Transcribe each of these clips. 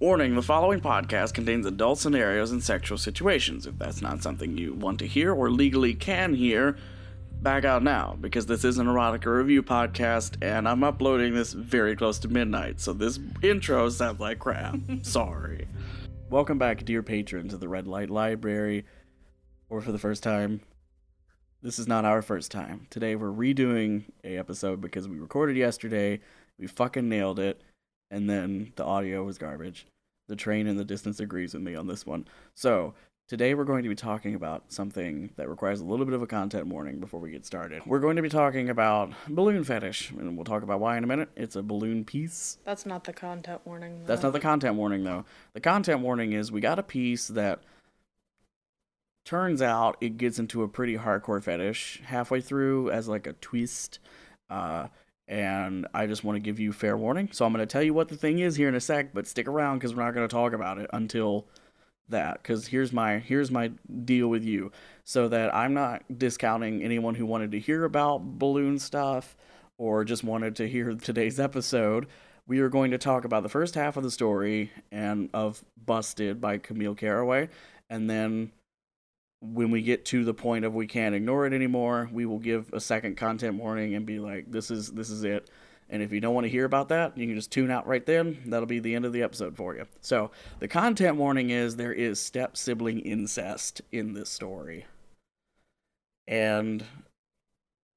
Warning the following podcast contains adult scenarios and sexual situations. If that's not something you want to hear or legally can hear, back out now because this is an erotica review podcast and I'm uploading this very close to midnight, so this intro sounds like crap. Sorry. Welcome back, dear patrons of the Red Light Library, or for the first time. This is not our first time. Today we're redoing a episode because we recorded yesterday, we fucking nailed it, and then the audio was garbage. The train in the distance agrees with me on this one. So, Today, we're going to be talking about something that requires a little bit of a content warning before we get started. We're going to be talking about balloon fetish, and we'll talk about why in a minute. It's a balloon piece. That's not the content warning. Though. That's not the content warning, though. The content warning is we got a piece that turns out it gets into a pretty hardcore fetish halfway through as like a twist. Uh, and I just want to give you fair warning. So I'm going to tell you what the thing is here in a sec, but stick around because we're not going to talk about it until that because here's my here's my deal with you so that i'm not discounting anyone who wanted to hear about balloon stuff or just wanted to hear today's episode we are going to talk about the first half of the story and of busted by camille caraway and then when we get to the point of we can't ignore it anymore we will give a second content warning and be like this is this is it and if you don't want to hear about that, you can just tune out right then. That'll be the end of the episode for you. So, the content warning is there is step sibling incest in this story. And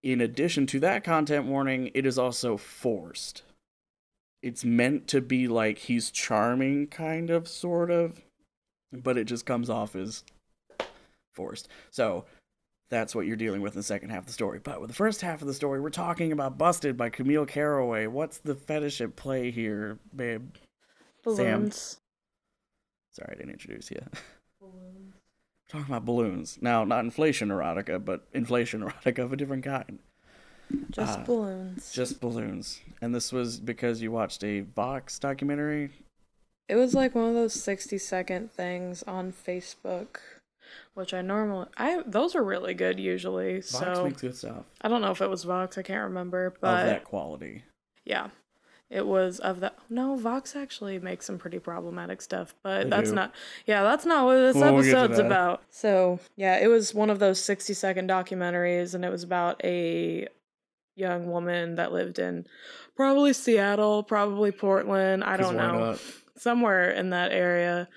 in addition to that content warning, it is also forced. It's meant to be like he's charming, kind of, sort of, but it just comes off as forced. So, that's what you're dealing with in the second half of the story. But with the first half of the story, we're talking about Busted by Camille Caraway. What's the fetish at play here, babe? Balloons. Sam. Sorry, I didn't introduce you. Balloons. We're talking about balloons. Now, not inflation erotica, but inflation erotica of a different kind. Just uh, balloons. Just balloons. And this was because you watched a Vox documentary? It was like one of those 60 second things on Facebook which I normally I those are really good usually. Vox so makes good stuff. I don't know if it was Vox, I can't remember, but of that quality. Yeah. It was of that. No, Vox actually makes some pretty problematic stuff, but They that's do. not. Yeah, that's not what this We'll episode's about. So yeah, it was one of those sixty-second documentaries, and it was about a young woman that lived in probably Seattle, probably Portland. I don't know, somewhere in that area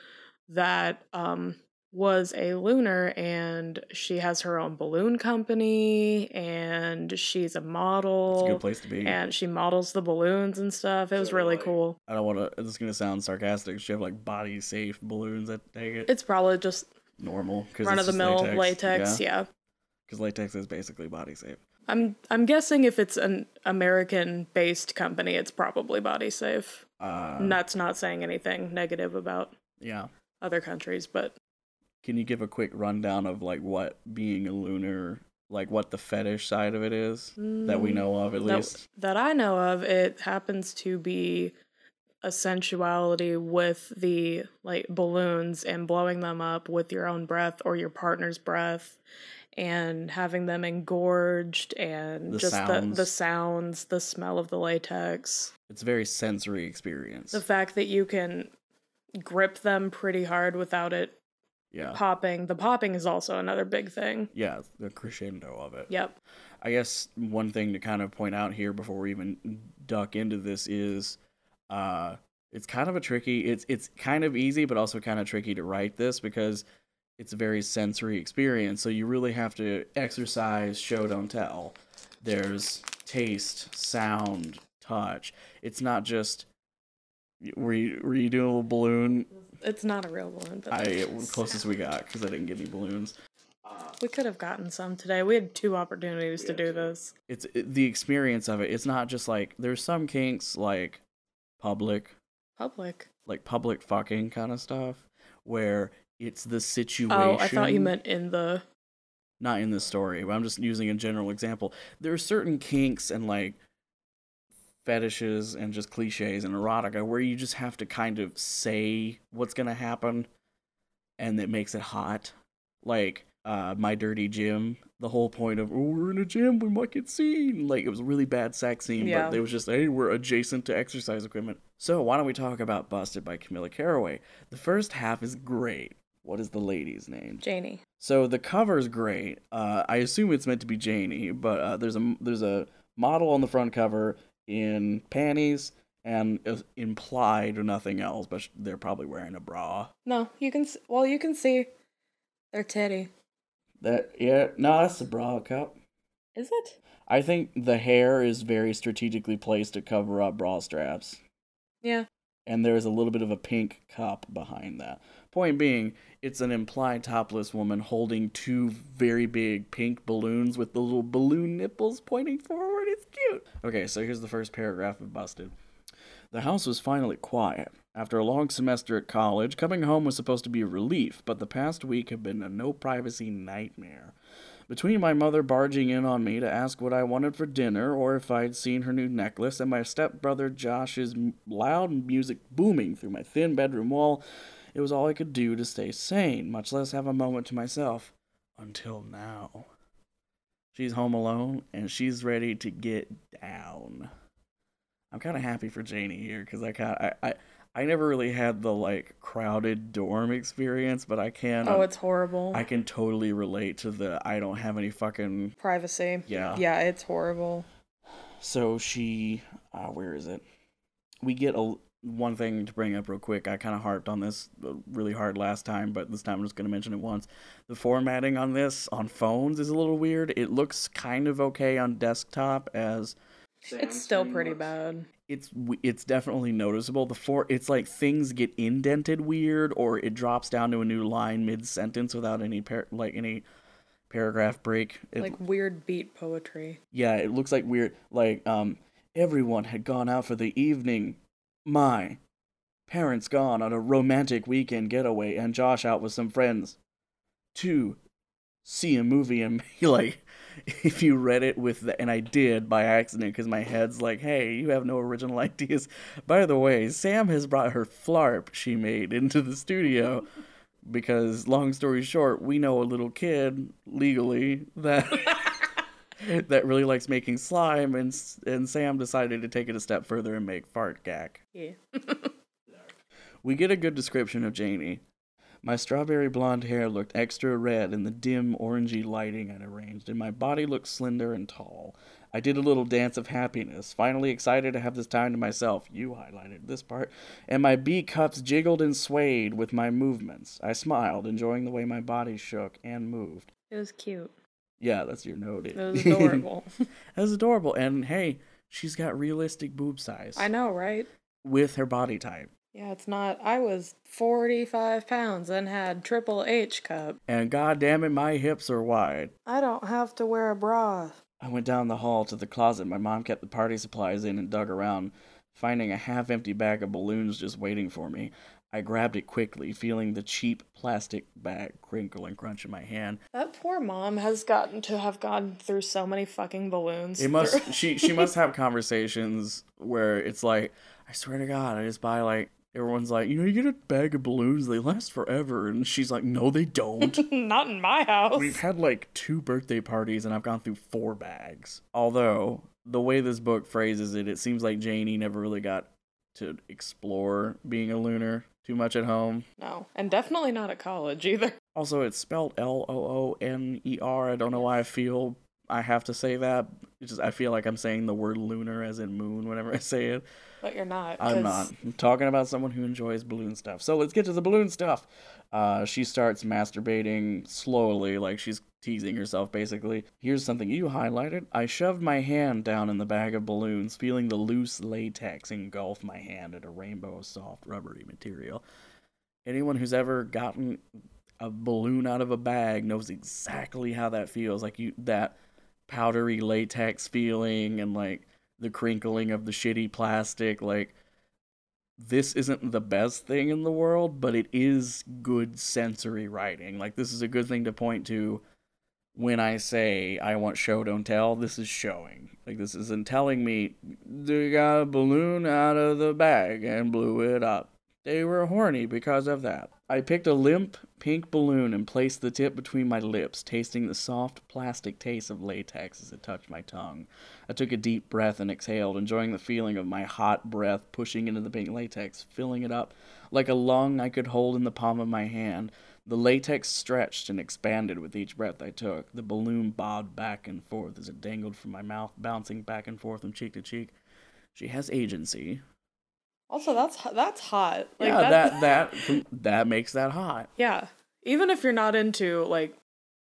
that um was a looner and she has her own balloon company and she's a model It's a good place to be. and she models the balloons and stuff. It was really like, cool. I don't want to. This is gonna sound sarcastic. She have like body safe balloons. that take it It's probably just normal because run of the mill latex. Yeah. because latex is basically body safe. I'm I'm guessing if it's an American based company, it's probably body safe. Uh, And that's not saying anything negative about yeah. other countries, but Can you give a quick rundown of like what being a looner, like what the fetish side of it is that we Mm, know of at that- least? that I know of, it happens to be a sensuality with the like balloons and blowing them up with your own breath or your partner's breath and having them engorged and The just the the sounds. sounds, the smell of the latex. It's a very sensory experience. The fact that you can grip them pretty hard without it yeah. popping. The popping is also another big thing. Yeah, the crescendo of it. Yep. I guess one thing to kind of point out here before we even duck into this is uh it's kind of a tricky it's it's kind of easy but also kind of tricky to write this because it's a very sensory experience so you really have to exercise show don't tell there's taste sound touch it's not just were you, were you doing a little balloon It's not a real balloon, but i it was closest we got because i didn't get any balloons uh, We could have gotten some today. We had two opportunities to do this. it's it, the experience of it it's not just like there's some kinks like public Public. like public fucking kind of stuff where it's the situation Oh, I thought you meant in the. not in this story but i'm just using a general example there are certain kinks and like fetishes and just cliches and erotica where you just have to kind of say what's gonna happen and it makes it hot like uh, My Dirty Gym. The whole point of, oh, we're in a gym, we might get seen. Like, it was a really bad sex scene, Yeah. but it was just, hey, we're adjacent to exercise equipment. So, why don't we talk about Busted by Camille Caraway? The first half is great. What is the lady's name? Janie. So the cover's great. Uh, I assume it's meant to be Janie, but uh, there's a there's a model on the front cover in panties and implied or nothing else, but they're probably wearing a bra. No, you can. Well, you can see their titty. That yeah, no, that's the bra cup. Is it? I think the hair is very strategically placed to cover up bra straps, Yeah. and there's a little bit of a pink cup behind that. Point being, it's an implied topless woman holding two very big pink balloons with the little balloon nipples pointing forward. It's cute. Okay, so here's the first paragraph of Busted. The house was finally quiet. After a long semester at college, coming home was supposed to be a relief, but the past week had been a no privacy nightmare. Between my mother barging in on me to ask what I wanted for dinner or if I'd seen her new necklace, and my stepbrother Josh's loud music booming through my thin bedroom wall, it was all I could do to stay sane, much less have a moment to myself. Until now. She's home alone and she's ready to get down. I'm kind of happy for Janie here because I kind I, I I never really had the like crowded dorm experience, but I can Oh, it's horrible. I can totally relate to the I don't have any fucking Privacy. yeah. Yeah, it's horrible. So she, uh, where is it? We get a one thing to bring up real quick. I kind of harped on this uh, really hard last time, but this time I'm just going to mention it once. The formatting on this on phones is a little weird. It looks kind of okay on desktop as It's still pretty bad. it's it's definitely noticeable. The four it's like things get indented weird or it drops down to a new line mid sentence without any par- like any paragraph break. It, Like weird beat poetry. yeah, it looks like weird. Like, um, everyone had gone out for the evening. My parents gone on a romantic weekend getaway, and Josh out with some friends to see a movie. And be like, if you read it with the, and I did by accident because my head's like, hey, you have no original ideas. By the way, Sam has brought her flarp she made into the studio. Because, long story short, we know a little kid legally that that really likes making slime, and and Sam decided to take it a step further and make fart gag. Yeah. We get a good description of Janie. My strawberry blonde hair looked extra red in the dim orangey lighting I'd arranged, and my body looked slender and tall. I did a little dance of happiness, finally excited to have this time to myself. You highlighted this part. And my B cups jiggled and swayed with my movements. I smiled, enjoying the way my body shook and moved. It was cute. Yeah, that's your note. It was adorable. That's adorable. And hey, she's got realistic boob size I know, right? with her body type. Yeah, it's not. I was 45 pounds and had triple H cup. And god damn it, my hips are wide. I don't have to wear a bra. I went down the hall to the closet my mom kept the party supplies in and dug around, finding a half empty bag of balloons just waiting for me. I grabbed it quickly, feeling the cheap plastic bag crinkle and crunch in my hand. That poor mom has gotten to have gone through so many fucking balloons. It must she she must have conversations where it's like, I swear to God, I just buy like everyone's like, you know, you get a bag of balloons, they last forever, and she's like, no, they don't. Not in my house. We've had like two birthday parties and I've gone through four bags. Although, the way this book phrases it, it seems like Janie never really got to explore being a looner too much at home. No, and definitely not at college either. Also, it's spelled L O O N E R. I don't know why I feel I have to say that. It's just I feel like I'm saying the word lunar as in moon whenever I say it. But you're not. I'm not. I'm talking about someone who enjoys balloon stuff. So let's get to the balloon stuff. Uh, she starts masturbating slowly, like she's teasing herself, basically. Here's something you highlighted. I shoved my hand down in the bag of balloons, feeling the loose latex engulf my hand in a rainbow of soft, rubbery material. Anyone who's ever gotten a balloon out of a bag knows exactly how that feels. Like you, that powdery latex feeling and like the crinkling of the shitty plastic. Like, this isn't the best thing in the world, but it is good sensory writing. Like, this is a good thing to point to when I say I want show, don't tell. This is showing. Like, this isn't telling me they got a balloon out of the bag and blew it up. They were horny because of that. I picked a limp pink balloon and placed the tip between my lips, tasting the soft plastic taste of latex as it touched my tongue. I took a deep breath and exhaled, enjoying the feeling of my hot breath pushing into the pink latex, filling it up like a lung I could hold in the palm of my hand. The latex stretched and expanded with each breath I took. The balloon bobbed back and forth as it dangled from my mouth, bouncing back and forth from cheek to cheek. She has agency. Also, that's that's hot. Like, yeah, that that that makes that hot. Yeah, even if you're not into like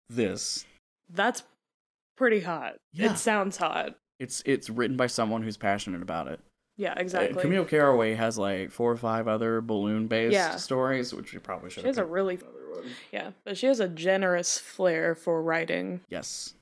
this, that's pretty hot. Yeah. It sounds hot. It's it's written by someone who's passionate about it. Yeah, exactly. Uh, Camille Caraway has like four or five other balloon based yeah. stories, which we probably should. She has a really yeah, but she has a generous flair for writing. Yes,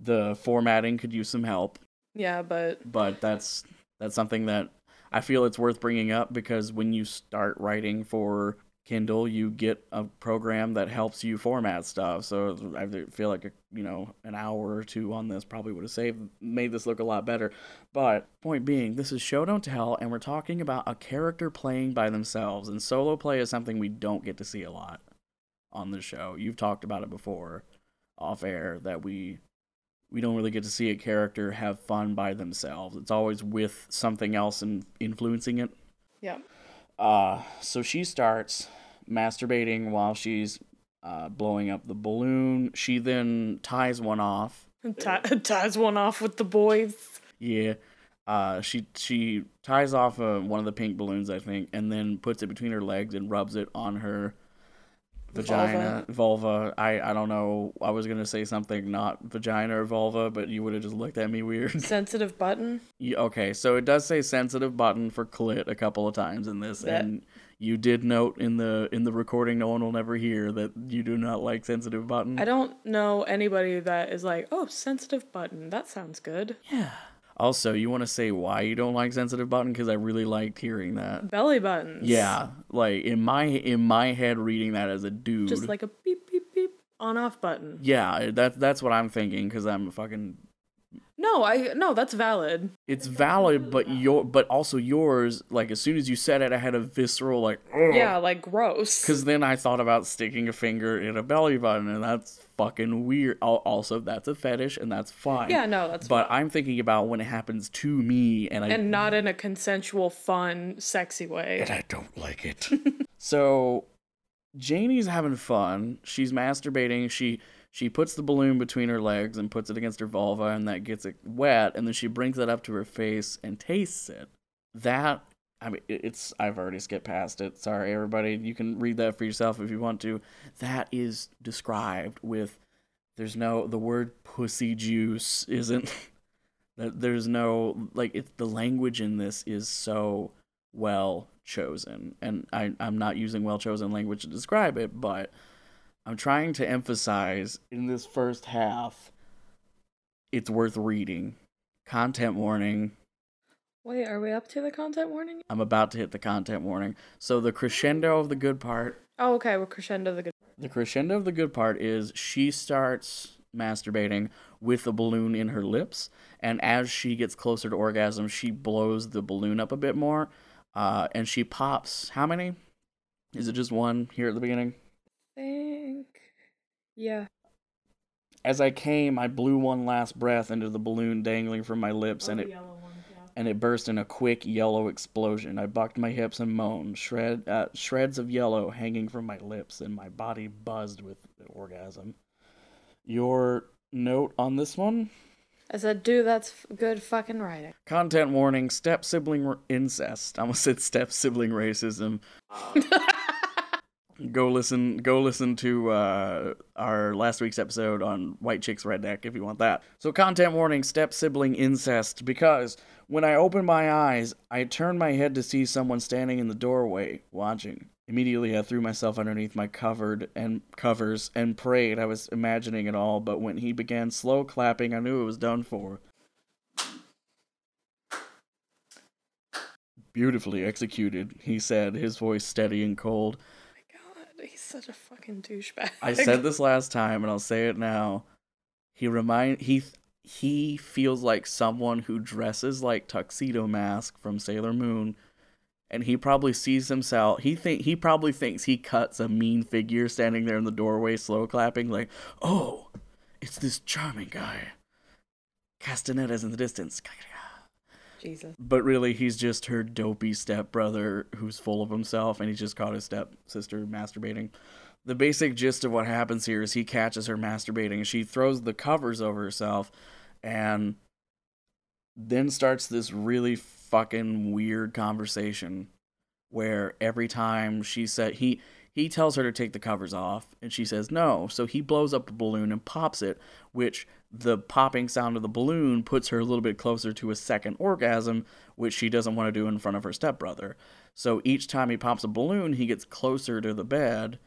the formatting could use some help. Yeah, but but that's that's something that I feel it's worth bringing up because when you start writing for Kindle, you get a program that helps you format stuff. So I feel like a, you know an hour or two on this probably would have saved made this look a lot better. But point being, this is show don't tell, and we're talking about a character playing by themselves, and solo play is something we don't get to see a lot on the show. You've talked about it before off air that we we don't really get to see a character have fun by themselves. It's always with something else and influencing it. Yeah. Uh, so she starts masturbating while she's uh, blowing up the balloon. She then ties one off. T- ties one off with the boys. Yeah. Uh, she she ties off uh, one of the pink balloons, I think, and then puts it between her legs and rubs it on her vagina, vulva. vulva. I I don't know. I was gonna say something not vagina or vulva, but you would have just looked at me weird. Sensitive button. Yeah, okay, so it does say sensitive button for clit a couple of times in this, that... and you did note in the in the recording no one will never hear that you do not like sensitive button. I don't know anybody that is like, oh, sensitive button. That sounds good. Yeah. Also, you want to say why you don't like sensitive button because I really liked hearing that. Belly buttons. Yeah, like in my in my head, reading that as a dude, just like a beep beep beep on off button. Yeah, that's that's what I'm thinking because I'm a fucking no, I no, that's valid. It's valid, but your but also yours. Like as soon as you said it, I had a visceral like. Ugh. Yeah, like gross. Because then I thought about sticking a finger in a belly button, and that's fucking weird. Also, that's a fetish, and that's fine. Yeah, no, that's. Fine. But fine. I'm thinking about when it happens to me, and I and not in a consensual, fun, sexy way. And I don't like it. so, Janie's having fun. She's masturbating. She she puts the balloon between her legs and puts it against her vulva, and that gets it wet. And then she brings it up to her face and tastes it. That I mean, it's I've already skipped past it. Sorry, everybody. You can read that for yourself if you want to. That is described with there's no the word pussy juice isn't there's no like it's the language in this is so well chosen and I, i'm not using well chosen language to describe it but I'm trying to emphasize in this first half, it's worth reading. Content warning. Wait, are we up to the content warning? I'm about to hit the content warning. So the crescendo of the good part. Oh, okay. We're crescendo of the good. The crescendo of the good part is she starts masturbating with a balloon in her lips, and as she gets closer to orgasm, she blows the balloon up a bit more, uh, and she pops. How many? Is it just one here at the beginning? Think. Yeah. As I came, I blew one last breath into the balloon dangling from my lips, oh, and it one, yeah. and it burst in a quick yellow explosion. I bucked my hips and moaned, shred uh, shreds of yellow hanging from my lips, and my body buzzed with orgasm. Your note on this one? I said, dude, that's good fucking writing. Content warning: step sibling incest. I almost said step sibling racism. go listen go listen to uh, our last week's episode on white chicks redneck if you want that. So content warning step sibling incest because when i opened my eyes i turned my head to see someone standing in the doorway watching. Immediately i threw myself underneath my covered and covers and prayed. I was imagining it all but when he began slow clapping i knew it was done for. Beautifully executed he said his voice steady and cold He's such a fucking douchebag. I said this last time and I'll say it now. He remind he he feels like someone who dresses like Tuxedo Mask from Sailor Moon and he probably sees himself he think he probably thinks he cuts a mean figure standing there in the doorway slow clapping like oh it's this charming guy castaneda's in the distance Jesus. but really he's just her dopey stepbrother who's full of himself and he just caught his stepsister masturbating the basic gist of what happens here is he catches her masturbating she throws the covers over herself and then starts this really fucking weird conversation where every time she said he he tells her to take the covers off and she says no so he blows up a balloon and pops it which the popping sound of the balloon puts her a little bit closer to a second orgasm which she doesn't want to do in front of her stepbrother. So each time he pops a balloon he gets closer to the bed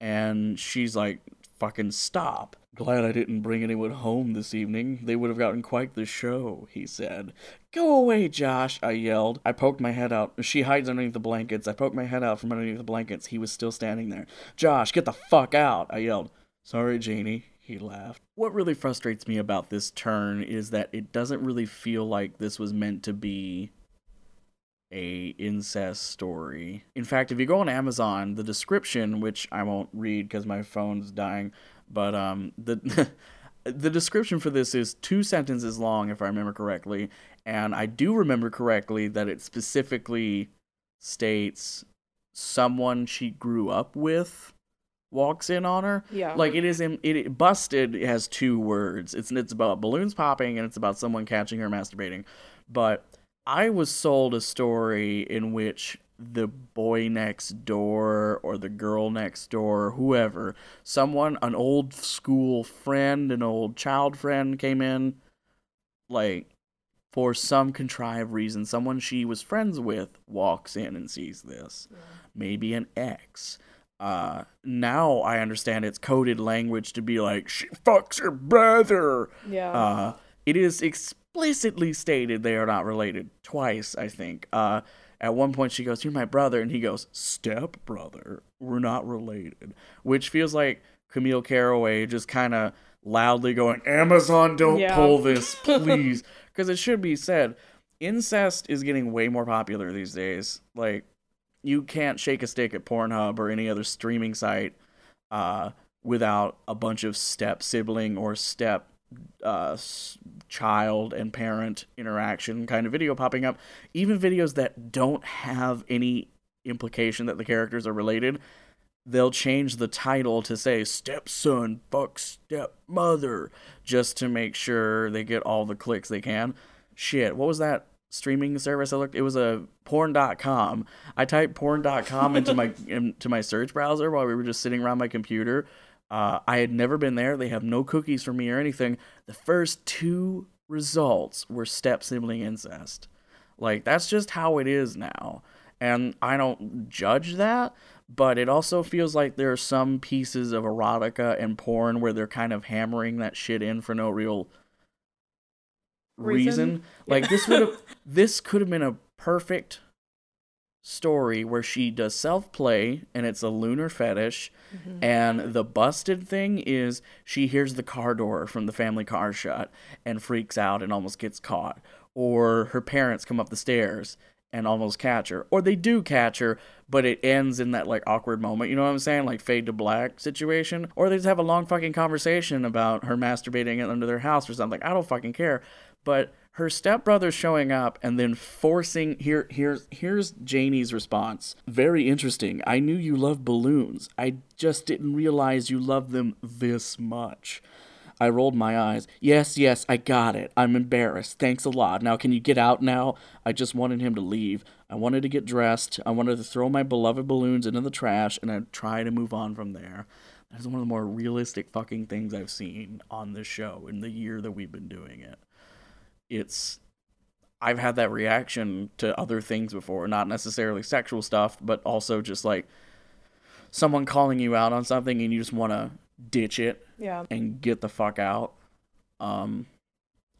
and she's like fucking stop. Glad i didn't bring anyone home this evening. They would have gotten quite the show he said. Go away josh i yelled. I poked my head out. She hides underneath the blankets. I poked my head out from underneath the blankets. He was still standing there. Josh get the fuck out i yelled. Sorry janie he laughed. What really frustrates me about this turn is that it doesn't really feel like this was meant to be a incest story. In fact, if you go on Amazon, the description, which I won't read because my phone's dying, but um the the description for this is two sentences long if I remember correctly, and I do remember correctly that it specifically states someone she grew up with walks in on her. Yeah. Like it is in it, it busted has two words. It's it's about balloons popping and it's about someone catching her masturbating. But I was sold a story in which the boy next door or the girl next door, whoever, someone, an old school friend, an old child friend came in, like, for some contrived reason, someone she was friends with walks in and sees this. Maybe an ex. Uh, now I understand it's coded language to be like, she fucks her brother. Yeah. Uh, it is explicitly stated they are not related twice, I think. Uh, at one point, she goes, You're my brother. And he goes, Step brother. We're not related. Which feels like Camille Caraway just kind of loudly going, Amazon, don't Yeah. pull this, please. Because it should be said, incest is getting way more popular these days. Like, you can't shake a stick at Pornhub or any other streaming site uh, without a bunch of step sibling or step uh, child and parent interaction kind of video popping up. Even videos that don't have any implication that the characters are related, they'll change the title to say stepson fuck stepmother just to make sure they get all the clicks they can. Shit, what was that streaming service I looked it was a porn.com. I typed porn.com into my into my search browser while we were just sitting around my computer. Uh, I had never been there. They have no cookies for me or anything. The first two results were step sibling incest. Like that's just how it is now. And I don't judge that, but it also feels like there are some pieces of erotica and porn where they're kind of hammering that shit in for no real reason. Reason? Like this would have this could have been a perfect story where she does self play and it's a looner fetish mm-hmm. and the busted thing is she hears the car door from the family car shut and freaks out and almost gets caught. Or her parents come up the stairs and almost catch her. Or they do catch her but it ends in that like awkward moment you know what i'm saying? Like fade to black situation. Or they just have a long fucking conversation about her masturbating under their house or something. I don't fucking care but her stepbrother showing up and then forcing here here's here's Janie's response. Very interesting. I knew you loved balloons. I just didn't realize you loved them this much. I rolled my eyes. Yes, yes, I got it. I'm embarrassed. Thanks a lot. Now can you get out now? I just wanted him to leave. I wanted to get dressed. I wanted to throw my beloved balloons into the trash and I'd try to move on from there. That's one of the more realistic fucking things I've seen on this show in the year that we've been doing it it's I've had that reaction to other things before, not necessarily sexual stuff, but also just like someone calling you out on something and you just want to ditch it Yeah. and get the fuck out. Um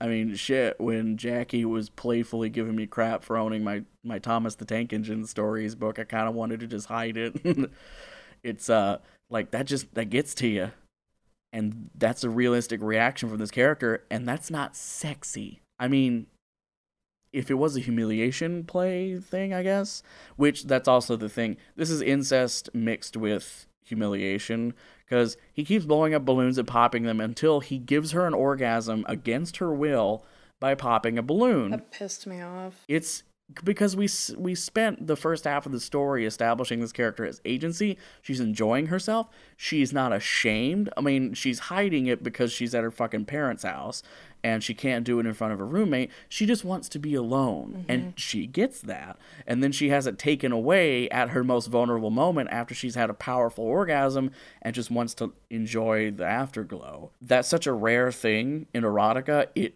I mean, shit, when Jackie was playfully giving me crap for owning my my Thomas the Tank Engine stories book, I kind of wanted to just hide it. it's uh like that just that gets to you. And that's a realistic reaction from this character and that's not sexy. I mean, if it was a humiliation play thing, I guess, which that's also the thing. This is incest mixed with humiliation because he keeps blowing up balloons and popping them until he gives her an orgasm against her will by popping a balloon. That pissed me off. It's because we we spent the first half of the story establishing this character as agency. She's enjoying herself. She's not ashamed. I mean, she's hiding it because she's at her fucking parents' house and she can't do it in front of her roommate. She just wants to be alone, and mm-hmm. she gets that. And then she has it taken away at her most vulnerable moment after she's had a powerful orgasm and just wants to enjoy the afterglow. That's such a rare thing in erotica. It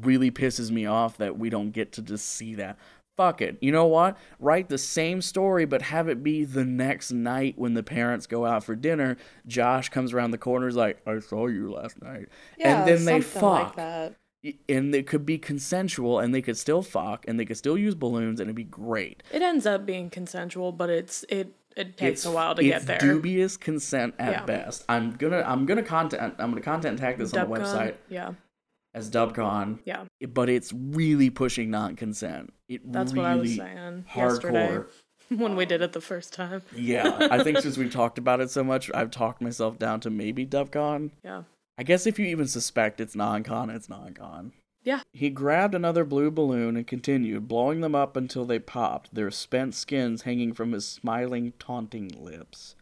really pisses me off that we don't get to just see that. Fuck it. You know what? Write the same story, but have it be the next night when the parents go out for dinner. Josh comes around the corner, is like, "I saw you last night," and then they something like fuck, that. and it could be consensual, and they could still fuck, and they could still use balloons, and it'd be great. It ends up being consensual, but it's it it takes It's- a while to it's get there. Dubious consent at Yeah. best. I'm gonna I'm gonna content I'm gonna content tag this on the Dubcon, website Yeah, as Dubcon. yeah. but it's really pushing non-consent. It That's really what I was saying yesterday when we did it the first time. Yeah, I think since we've talked about it so much, I've talked myself down to maybe DubCon. Yeah. I guess if you even suspect it's non-con, it's non-con. Yeah. He grabbed another blue balloon and continued, blowing them up until they popped, their spent skins hanging from his smiling, taunting lips.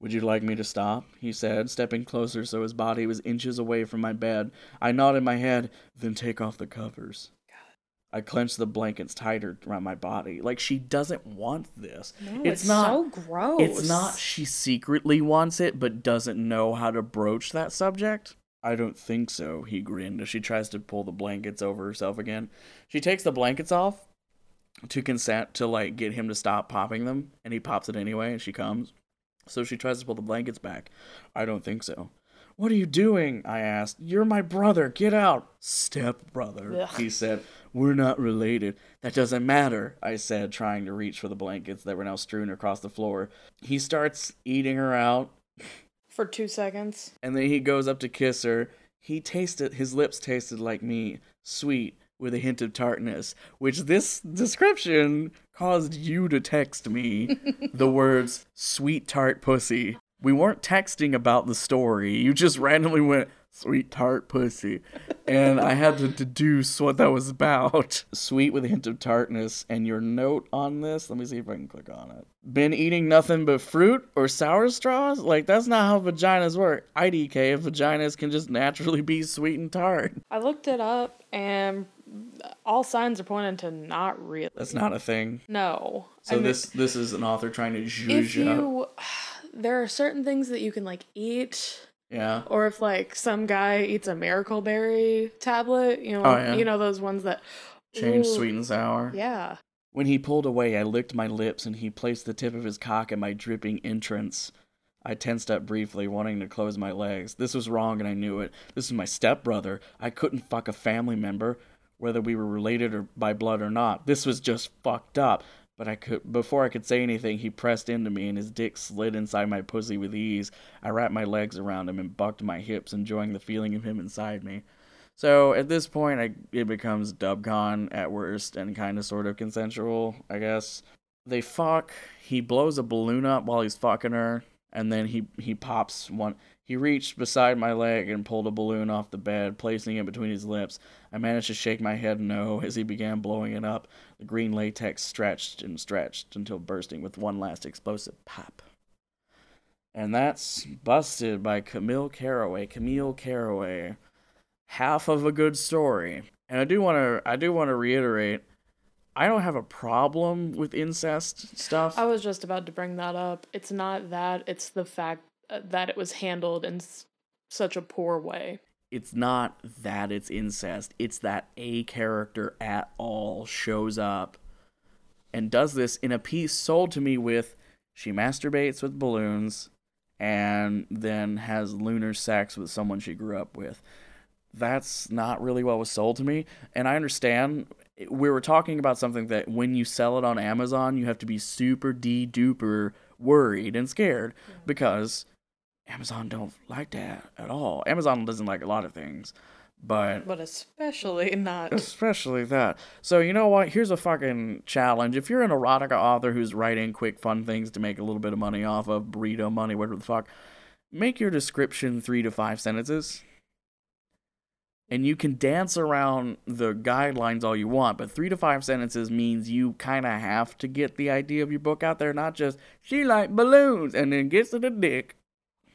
Would you like me to stop? he said, stepping closer so his body was inches away from my bed. I nodded my head, then take off the covers. I clenched the blankets tighter around my body. Like she doesn't want this. No, it's, it's, not so gross. it's not she secretly wants it but doesn't know how to broach that subject. I don't think so, he grinned as she tries to pull the blankets over herself again. She takes the blankets off to consent to like get him to stop popping them, and he pops it anyway and she comes. So she tries to pull the blankets back. I don't think so. What are you doing? I asked. You're my brother. Get out. Step brother, he said. We're not related. That doesn't matter, I said, trying to reach for the blankets that were now strewn across the floor. He starts eating her out, for two seconds. and then he goes up to kiss her. He tasted, his lips tasted like me, sweet, with a hint of tartness, which this description caused you to text me the words sweet tart pussy. We weren't texting about the story. You just randomly went sweet tart pussy. And I had to deduce what that was about. Sweet with a hint of tartness. And your note on this, let me see if I can click on it. Been eating nothing but fruit or sour straws? Like, that's not how vaginas work. IDK, if vaginas can just naturally be sweet and tart. I looked it up, and all signs are pointing to not really. That's not a thing. No. So I mean, this this is an author trying to zhuzh up. you, there are certain things that you can like eat, Yeah. or if like some guy eats a miracle berry tablet, you know, Oh, yeah. you know those ones that Change Ooh, sweet and sour. Yeah. When he pulled away, I licked my lips and he placed the tip of his cock at my dripping entrance. I tensed up briefly, wanting to close my legs. This was wrong and I knew it. This is my stepbrother. I couldn't fuck a family member, whether we were related or by blood or not. This was just fucked up. But I could before I could say anything, he pressed into me and his dick slid inside my pussy with ease. I wrapped my legs around him and bucked my hips, enjoying the feeling of him inside me. So at this point, I, it becomes dubcon at worst and kind of sort of consensual, I guess. They fuck. He blows a balloon up while he's fucking her, and then he he pops one. He reached beside my leg and pulled a balloon off the bed, placing it between his lips. I managed to shake my head no as he began blowing it up. The green latex stretched and stretched until bursting with one last explosive pop. And that's Busted by Camille Caraway. Camille Caraway half of a good story. And I do want to I do want to reiterate I don't have a problem with incest stuff. I was just about to bring that up. It's not that, it's the fact uh, that it was handled in s- such a poor way. It's not that it's incest. It's that a character at all shows up and does this in a piece sold to me with she masturbates with balloons and then has looner sex with someone she grew up with. That's not really what was sold to me. And I understand we were talking about something that when you sell it on Amazon, you have to be super de duper worried and scared because Amazon don't like that at all. Amazon doesn't like a lot of things, but But especially not. especially that. So you know what? Here's a fucking challenge. If you're an erotica author who's writing quick, fun things to make a little bit of money off of burrito money, whatever the fuck, make your description three to five sentences. And you can dance around the guidelines all you want, but three to five sentences means you kind of have to get the idea of your book out there, not just she like balloons and then gets to the dick.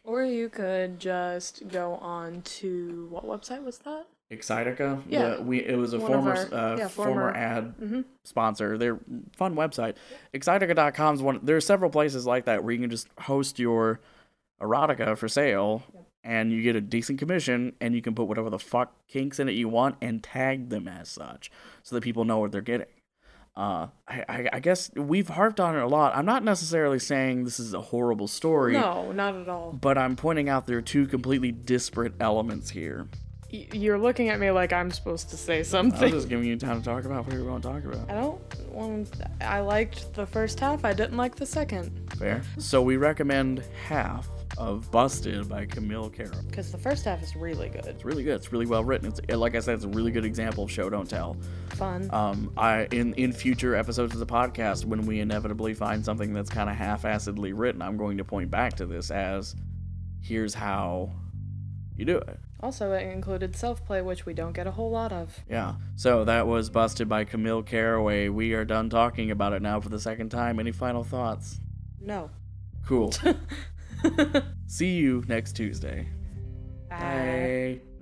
Or you could just go on to what website was that? Excitica. Yeah. The- we it was a former our- uh, yeah, former, former- ad Mm-hmm. sponsor. They're fun website. Excitica.com is one. There are several places like that where you can just host your erotica for sale, and you get a decent commission, and you can put whatever the fuck kinks in it you want, and tag them as such, so that people know what they're getting. Uh, I, I, I guess we've harped on it a lot. I'm not necessarily saying this is a horrible story, No, not at all. but I'm pointing out there are two completely disparate elements here. Y- You're looking at me like I'm supposed to say something. I'm just giving you time to talk about whatever you want to talk about. I don't want. I liked the first half. I didn't like the second Fair. So we recommend half of Busted by Camille Carroll. because the first half is really good. It's really good. It's really well written. It's like I said, it's a really good example of show don't tell. Fun. Um, I in in future episodes of the podcast, when we inevitably find something that's kind of half-assedly written, I'm going to point back to this as here's how you do it. also, it included self play, which we don't get a whole lot of. Yeah. So that was Busted by Camille Caraway. We are done talking about it now for the second time. Any final thoughts? No. Cool. See you next Tuesday. Bye. Bye.